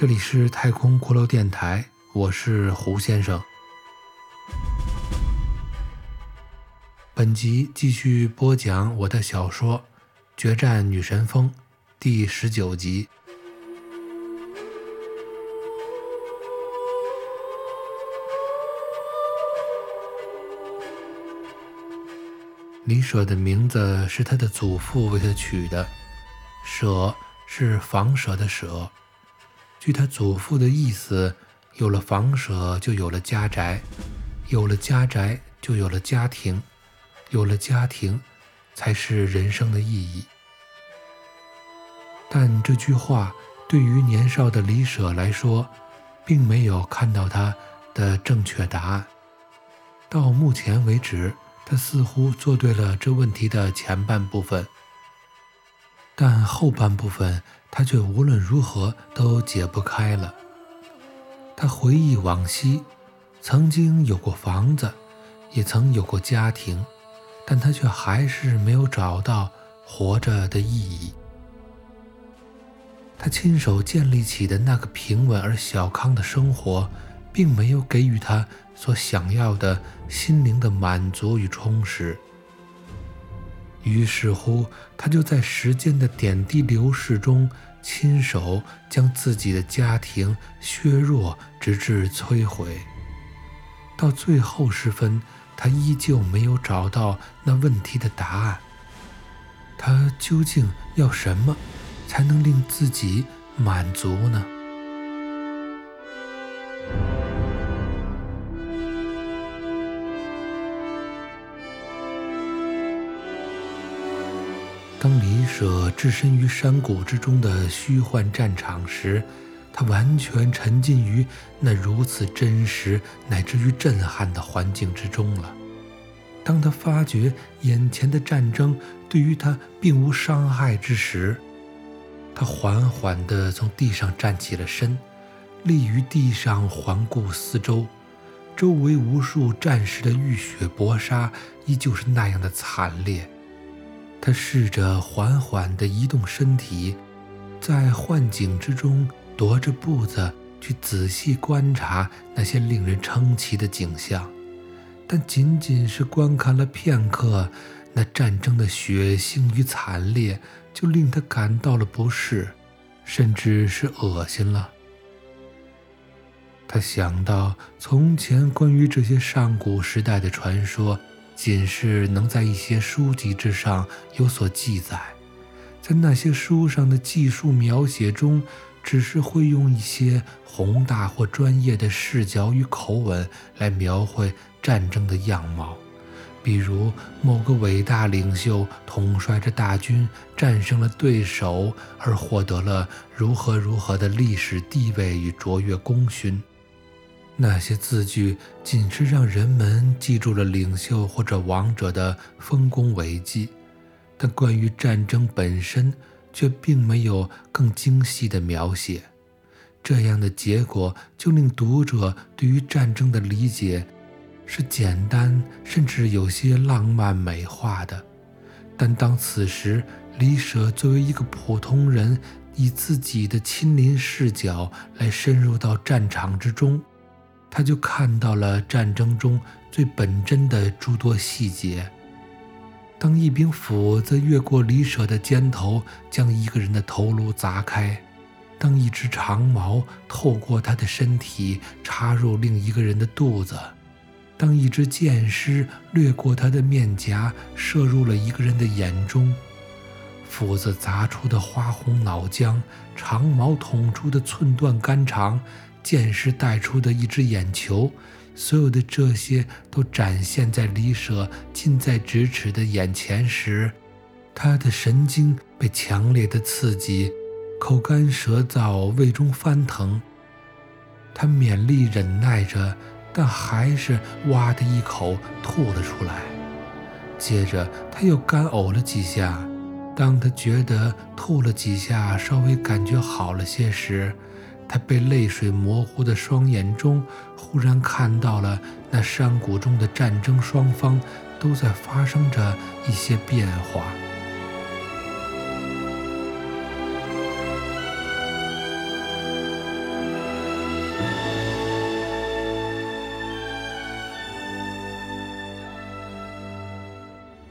这里是太空骷髅电台，我是胡先生。本集继续播讲我的小说《决战女神峰》第十九集。李舍的名字是他的祖父为他取的，舍是房舍的舍。据他祖父的意思，有了房舍就有了家宅，有了家宅就有了家庭，有了家庭才是人生的意义。但这句话对于年少的李舍来说，并没有看到他的正确答案。到目前为止，他似乎做对了这问题的前半部分，但后半部分。他却无论如何都解不开了。他回忆往昔，曾经有过房子，也曾有过家庭，但他却还是没有找到活着的意义。他亲手建立起的那个平稳而小康的生活，并没有给予他所想要的心灵的满足与充实。于是乎，他就在时间的点滴流逝中，亲手将自己的家庭削弱，直至摧毁。到最后时分，他依旧没有找到那问题的答案。他究竟要什么，才能令自己满足呢？当李舍置身于山谷之中的虚幻战场时，他完全沉浸于那如此真实乃至于震撼的环境之中了。当他发觉眼前的战争对于他并无伤害之时，他缓缓地从地上站起了身，立于地上环顾四周，周围无数战士的浴血搏杀依旧是那样的惨烈。他试着缓缓地移动身体，在幻境之中踱着步子，去仔细观察那些令人称奇的景象。但仅仅是观看了片刻，那战争的血腥与惨烈就令他感到了不适，甚至是恶心了。他想到从前关于这些上古时代的传说。仅是能在一些书籍之上有所记载，在那些书上的技术描写中，只是会用一些宏大或专业的视角与口吻来描绘战争的样貌，比如某个伟大领袖统帅着大军战胜了对手，而获得了如何如何的历史地位与卓越功勋。那些字句仅是让人们记住了领袖或者王者的丰功伟绩，但关于战争本身却并没有更精细的描写。这样的结果就令读者对于战争的理解是简单，甚至有些浪漫美化的。但当此时李舍作为一个普通人，以自己的亲临视角来深入到战场之中。他就看到了战争中最本真的诸多细节。当一柄斧子越过李舍的肩头，将一个人的头颅砸开；当一只长矛透过他的身体插入另一个人的肚子；当一支箭矢掠过他的面颊，射入了一个人的眼中；斧子砸出的花红脑浆，长矛捅出的寸断肝肠。剑士带出的一只眼球，所有的这些都展现在李舍近在咫尺的眼前时，他的神经被强烈的刺激，口干舌燥，胃中翻腾。他勉力忍耐着，但还是哇的一口吐了出来。接着他又干呕了几下。当他觉得吐了几下，稍微感觉好了些时，他被泪水模糊的双眼中忽然看到了那山谷中的战争双方都在发生着一些变化。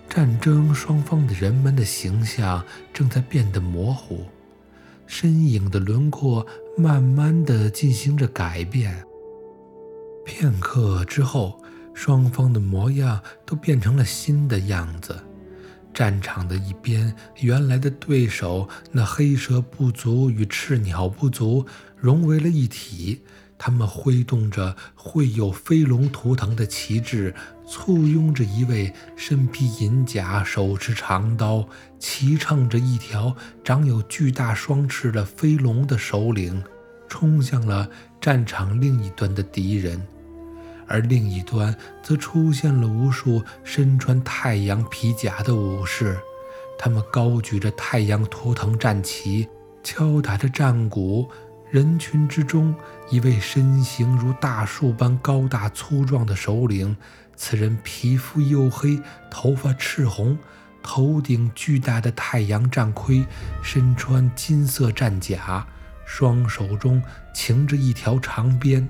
战争双方的人们的形象正在变得模糊。身影的轮廓慢慢地进行着改变。片刻之后，双方的模样都变成了新的样子。战场的一边，原来的对手那黑蛇部族与赤鸟部族融为了一体。他们挥动着绘有飞龙图腾的旗帜，簇拥着一位身披银甲、手持长刀、骑乘着一条长有巨大双翅的飞龙的首领，冲向了战场另一端的敌人。而另一端则出现了无数身穿太阳皮甲的武士，他们高举着太阳图腾战旗，敲打着战鼓。人群之中，一位身形如大树般高大粗壮的首领，此人皮肤黝黑，头发赤红，头顶巨大的太阳战盔，身穿金色战甲，双手中擎着一条长鞭。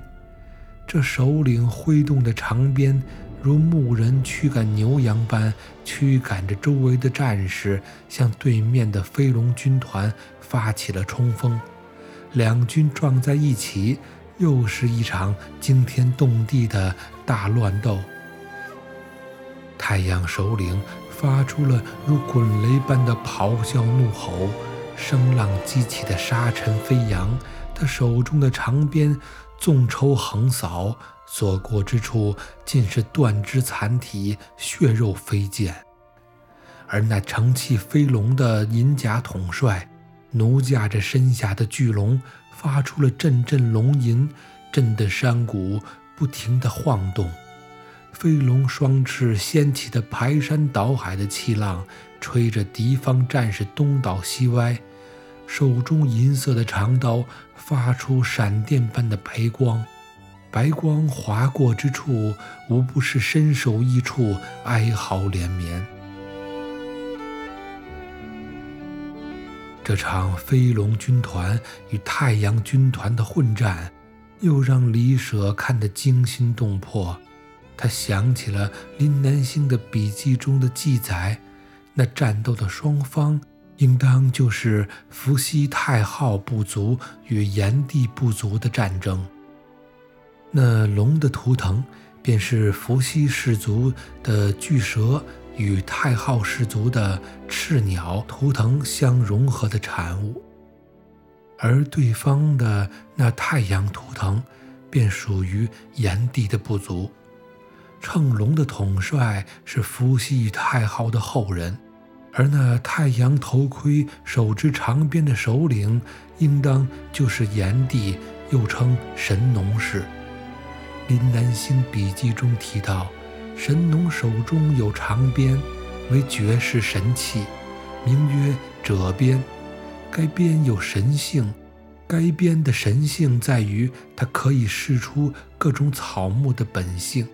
这首领挥动的长鞭，如牧人驱赶牛羊般驱赶着周围的战士，向对面的飞龙军团发起了冲锋。两军撞在一起，又是一场惊天动地的大乱斗。太阳首领发出了如滚雷般的咆哮怒吼，声浪激起的沙尘飞扬，他手中的长鞭。纵抽横扫，所过之处尽是断肢残体、血肉飞溅。而那乘气飞龙的银甲统帅，奴驾着身下的巨龙，发出了阵阵龙吟，震得山谷不停地晃动。飞龙双翅掀起的排山倒海的气浪，吹着敌方战士东倒西歪。手中银色的长刀发出闪电般的白光，白光划过之处，无不是身首异处，哀嚎连绵。这场飞龙军团与太阳军团的混战，又让李舍看得惊心动魄。他想起了林南星的笔记中的记载，那战斗的双方。应当就是伏羲太昊部族与炎帝部族的战争。那龙的图腾，便是伏羲氏族的巨蛇与太昊氏族的赤鸟图腾相融合的产物，而对方的那太阳图腾，便属于炎帝的部族。乘龙的统帅是伏羲太昊的后人。而那太阳头盔、手执长鞭的首领，应当就是炎帝，又称神农氏。林南星笔记中提到，神农手中有长鞭，为绝世神器，名曰者鞭。该鞭有神性，该鞭的神性在于它可以试出各种草木的本性。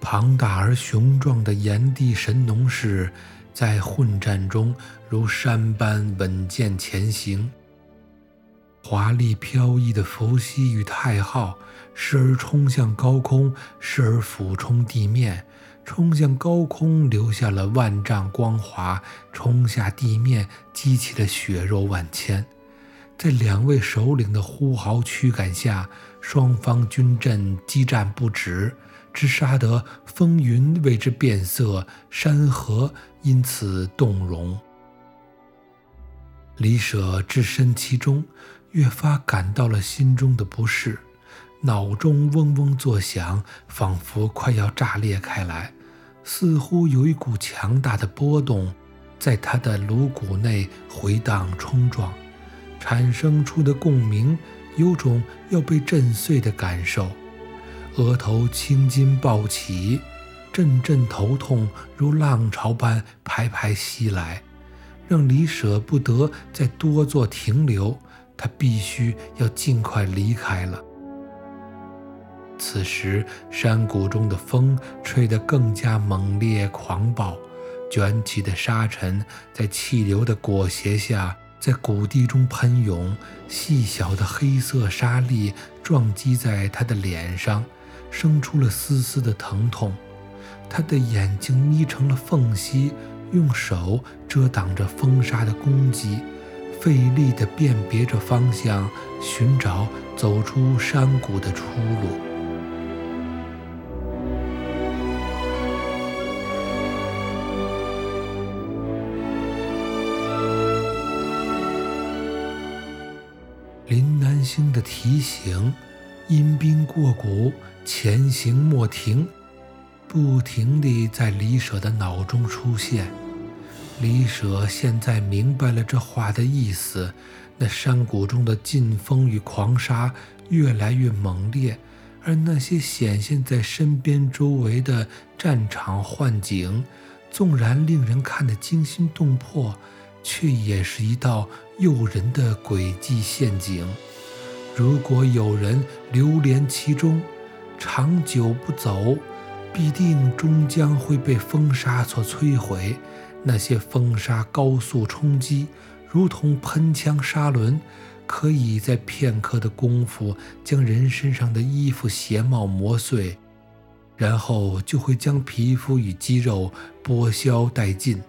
庞大而雄壮的炎帝神农氏，在混战中如山般稳健前行；华丽飘逸的伏羲与太昊，时而冲向高空，时而俯冲地面。冲向高空留下了万丈光华，冲下地面激起了血肉万千。在两位首领的呼号驱赶下，双方军阵激战不止。之杀得风云为之变色，山河因此动容。李舍置身其中，越发感到了心中的不适，脑中嗡嗡作响，仿佛快要炸裂开来，似乎有一股强大的波动在他的颅骨内回荡冲撞，产生出的共鸣，有种要被震碎的感受。额头青筋暴起，阵阵头痛如浪潮般排排袭来，让李舍不得再多做停留。他必须要尽快离开了。此时，山谷中的风吹得更加猛烈狂暴，卷起的沙尘在气流的裹挟下，在谷地中喷涌，细小的黑色沙粒撞击在他的脸上。生出了丝丝的疼痛，他的眼睛眯成了缝隙，用手遮挡着风沙的攻击，费力地辨别着方向，寻找走出山谷的出路。林南星的提醒：阴兵过谷，前行莫停。不停地在李舍的脑中出现。李舍现在明白了这话的意思：那山谷中的劲风与狂沙越来越猛烈，而那些显现在身边周围的战场幻景，纵然令人看得惊心动魄，却也是一道诱人的诡计陷阱。如果有人流连其中，长久不走。必定终将会被风沙所摧毁。那些风沙高速冲击，如同喷枪砂轮，可以在片刻的功夫将人身上的衣服鞋帽磨碎，然后就会将皮肤与肌肉剥削殆尽，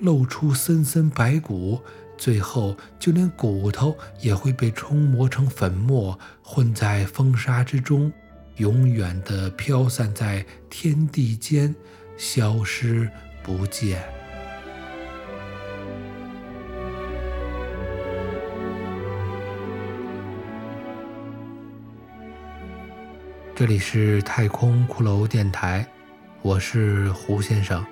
露出森森白骨。最后，就连骨头也会被冲磨成粉末，混在风沙之中。永远的飘散在天地间，消失不见。这里是太空骷髅电台，我是胡先生。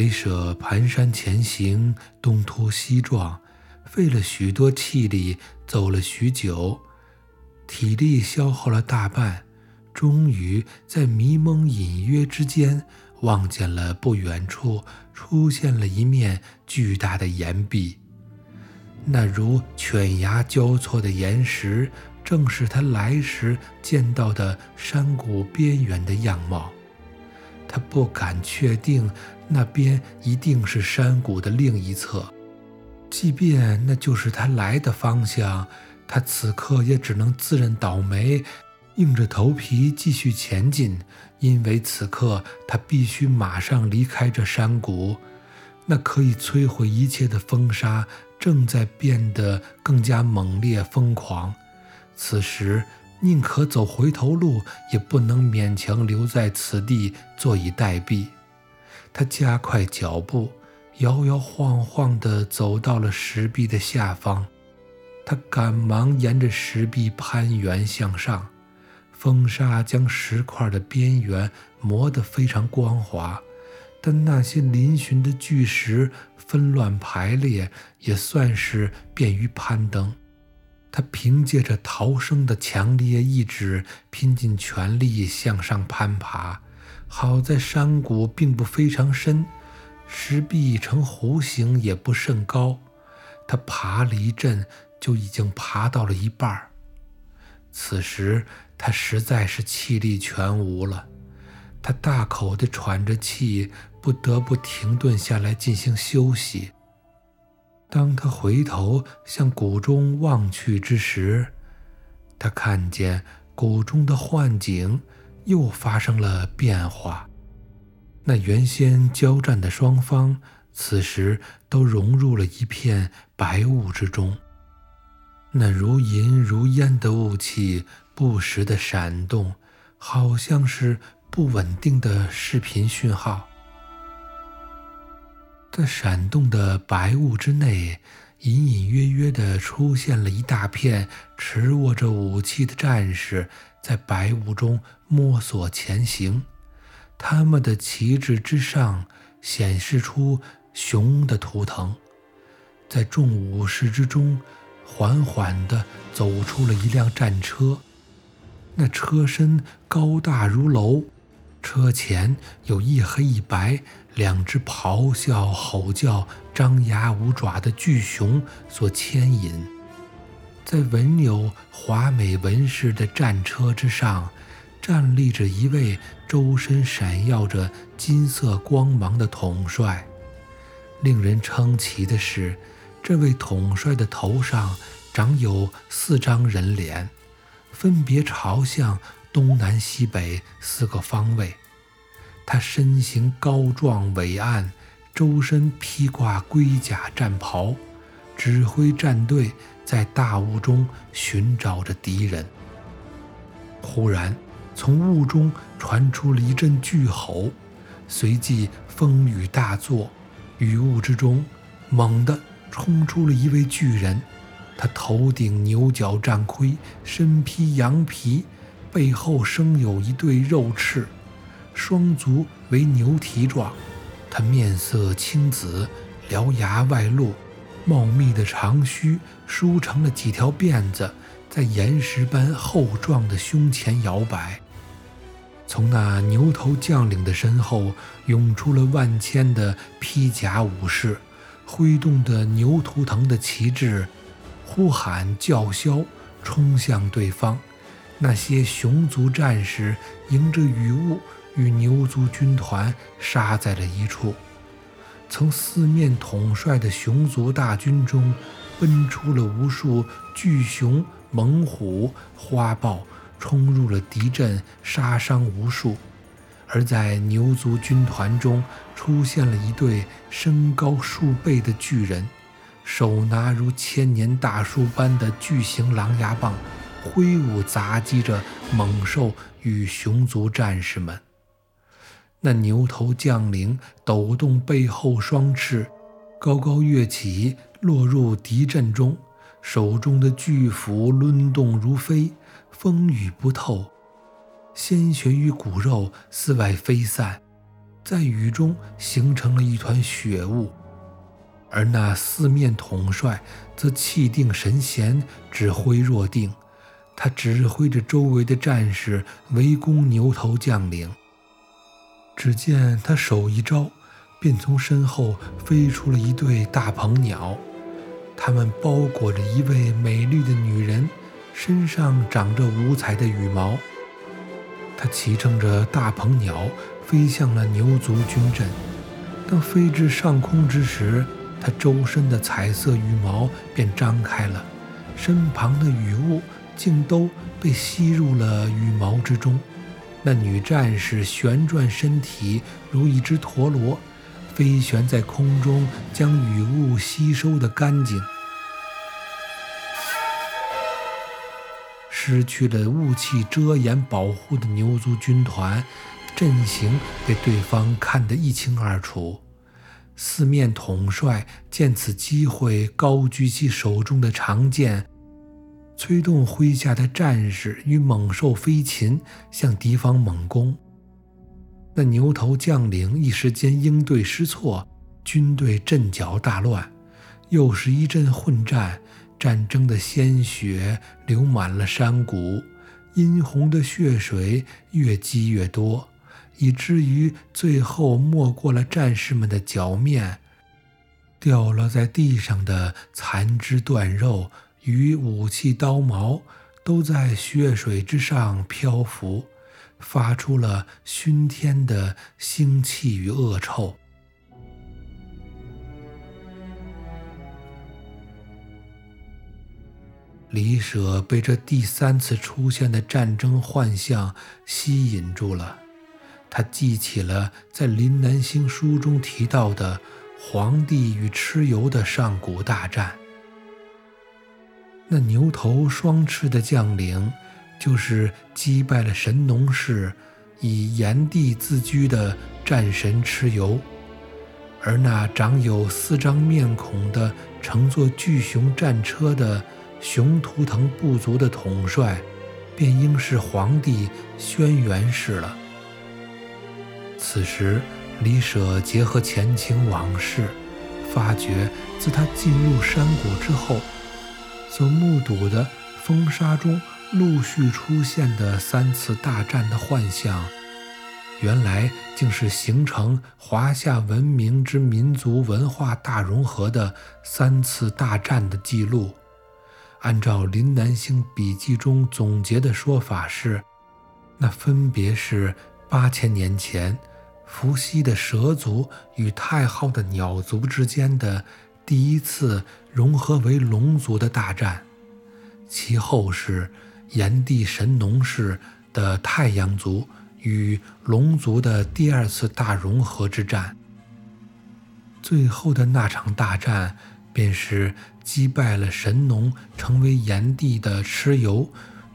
李舍蹒跚前行，东突西撞，费了许多气力，走了许久，体力消耗了大半，终于在迷蒙隐约之间，望见了不远处出现了一面巨大的岩壁。那如犬牙交错的岩石，正是他来时见到的山谷边缘的样貌。他不敢确定那边一定是山谷的另一侧，即便那就是他来的方向，他此刻也只能自认倒霉，硬着头皮继续前进，因为此刻他必须马上离开这山谷。那可以摧毁一切的风沙正在变得更加猛烈疯狂，此时。宁可走回头路，也不能勉强留在此地坐以待毙。他加快脚步，摇摇晃晃地走到了石壁的下方。他赶忙沿着石壁攀援向上，风沙将石块的边缘磨得非常光滑，但那些嶙峋的巨石纷乱排列，也算是便于攀登。他凭借着逃生的强烈意志，拼尽全力向上攀爬。好在山谷并不非常深，石壁呈弧形，也不甚高。他爬了一阵，就已经爬到了一半儿。此时他实在是气力全无了，他大口地喘着气，不得不停顿下来进行休息。当他回头向谷中望去之时，他看见谷中的幻景又发生了变化。那原先交战的双方，此时都融入了一片白雾之中。那如银如烟的雾气不时的闪动，好像是不稳定的视频讯号。在闪动的白雾之内，隐隐约约地出现了一大片持握着武器的战士，在白雾中摸索前行。他们的旗帜之上显示出熊的图腾。在众武士之中，缓缓地走出了一辆战车，那车身高大如楼。车前有一黑一白两只咆哮吼叫、张牙舞爪的巨熊所牵引，在纹有华美纹饰的战车之上，站立着一位周身闪耀着金色光芒的统帅。令人称奇的是，这位统帅的头上长有四张人脸，分别朝向东南西北四个方位。他身形高壮伟岸，周身披挂龟甲战袍，指挥战队在大雾中寻找着敌人。忽然，从雾中传出了一阵巨吼，随即风雨大作，雨雾之中猛地冲出了一位巨人。他头顶牛角战盔，身披羊皮，背后生有一对肉翅。双足为牛蹄状，他面色青紫，獠牙外露，茂密的长须梳成了几条辫子，在岩石般厚壮的胸前摇摆。从那牛头将领的身后涌出了万千的披甲武士，挥动着牛图腾的旗帜，呼喊叫嚣，冲向对方。那些熊族战士迎着雨雾。与牛族军团杀在了一处，从四面统帅的熊族大军中，奔出了无数巨熊、猛虎、花豹，冲入了敌阵，杀伤无数。而在牛族军团中，出现了一对身高数倍的巨人，手拿如千年大树般的巨型狼牙棒，挥舞砸击着猛兽与熊族战士们。那牛头将领抖动背后双翅，高高跃起，落入敌阵中，手中的巨斧抡动如飞，风雨不透，鲜血与骨肉四外飞散，在雨中形成了一团血雾。而那四面统帅则气定神闲，指挥若定，他指挥着周围的战士围攻牛头将领。只见他手一招，便从身后飞出了一对大鹏鸟，它们包裹着一位美丽的女人，身上长着五彩的羽毛。他骑乘着大鹏鸟飞向了牛族军阵。当飞至上空之时，他周身的彩色羽毛便张开了，身旁的雨雾竟都被吸入了羽毛之中。那女战士旋转身体，如一只陀螺，飞旋在空中，将雨雾吸收得干净。失去了雾气遮掩保护的牛族军团阵型被对方看得一清二楚。四面统帅见此机会，高举起手中的长剑。催动麾下的战士与猛兽飞禽向敌方猛攻。那牛头将领一时间应对失措，军队阵脚大乱，又是一阵混战，战争的鲜血流满了山谷，殷红的血水越积越多，以至于最后没过了战士们的脚面，掉落在地上的残肢断肉。与武器刀矛都在血水之上漂浮，发出了熏天的腥气与恶臭。李舍被这第三次出现的战争幻象吸引住了，他记起了在林南星书中提到的皇帝与蚩尤的上古大战。那牛头双翅的将领，就是击败了神农氏，以炎帝自居的战神蚩尤；而那长有四张面孔的乘坐巨熊战车的熊图腾部族的统帅，便应是皇帝轩辕氏了。此时，李舍结合前情往事，发觉自他进入山谷之后。所目睹的风沙中陆续出现的三次大战的幻象，原来竟是形成华夏文明之民族文化大融合的三次大战的记录。按照林南星笔记中总结的说法是，那分别是八千年前伏羲的蛇族与太昊的鸟族之间的第一次融合为龙族的大战，其后是炎帝神农氏的太阳族与龙族的第二次大融合之战。最后的那场大战，便是击败了神农，成为炎帝的蚩尤。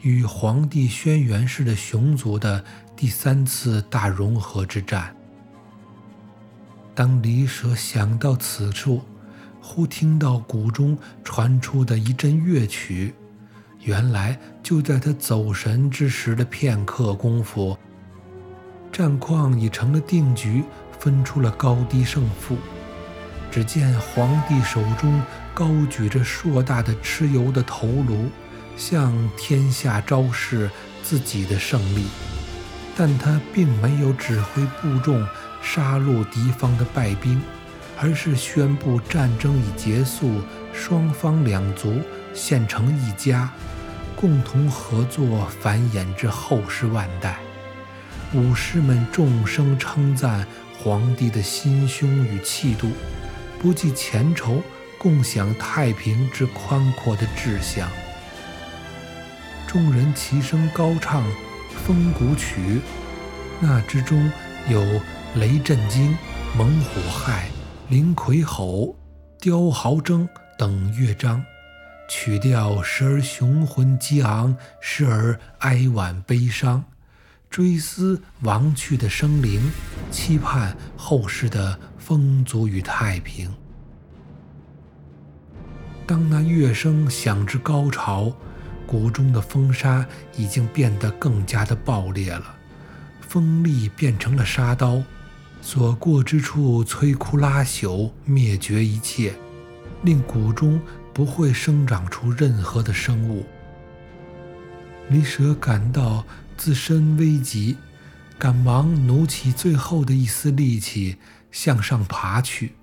与黄帝轩辕氏的熊族的第三次大融合之战。当李舍想到此处，忽听到谷中传出的一阵乐曲。原来就在他走神之时的片刻功夫，战况已成了定局，分出了高低胜负。只见皇帝手中高举着硕大的蚩尤的头颅。向天下昭示自己的胜利，但他并没有指挥部众杀戮敌方的败兵，而是宣布战争已结束，双方两族现成一家，共同合作繁衍至后世万代。武士们众声称赞皇帝的心胸与气度，不计前仇，共享太平之宽阔的志向。众人齐声高唱《风骨曲》，那之中有雷震惊、猛虎骇、灵魁吼、刁豪征等乐章，曲调时而雄浑激昂，时而哀婉悲伤，追思亡去的生灵，期盼后世的丰足与太平。当那乐声响至高潮。谷中的风沙已经变得更加的暴烈了，锋利变成了沙刀，所过之处摧枯拉朽，灭绝一切，令谷中不会生长出任何的生物。李舍感到自身危急，赶忙努起最后的一丝力气向上爬去，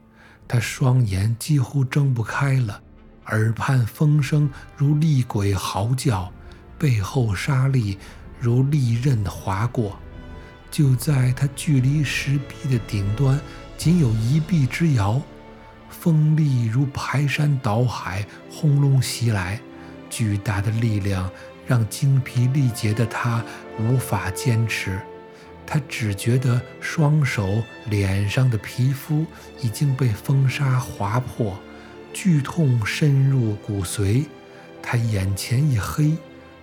他双眼几乎睁不开了。耳畔风声如厉鬼嚎叫，背后沙砾如利刃划过。就在他距离石壁的顶端仅有一臂之遥，风力如排山倒海，轰隆袭来。巨大的力量让精疲力竭的他无法坚持，他只觉得双手、脸上的皮肤已经被风沙划破。剧痛深入骨髓，他眼前一黑，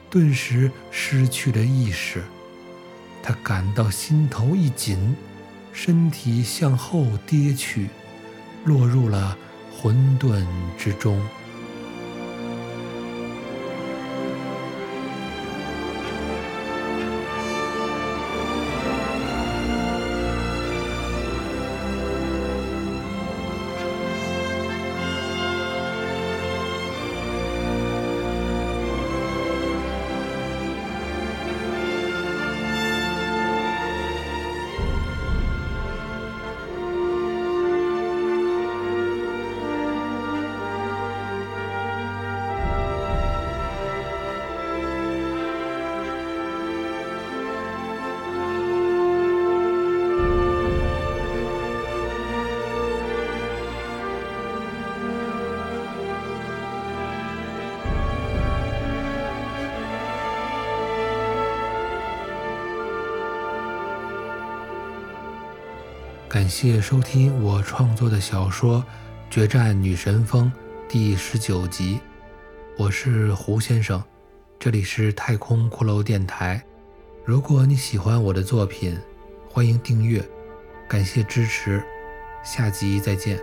顿时失去了意识。他感到心头一紧，身体向后跌去，落入了混沌之中。感谢收听我创作的小说《决战女神峰》第十九集，我是胡先生，这里是太空骷髅电台。如果你喜欢我的作品，欢迎订阅，感谢支持，下集再见。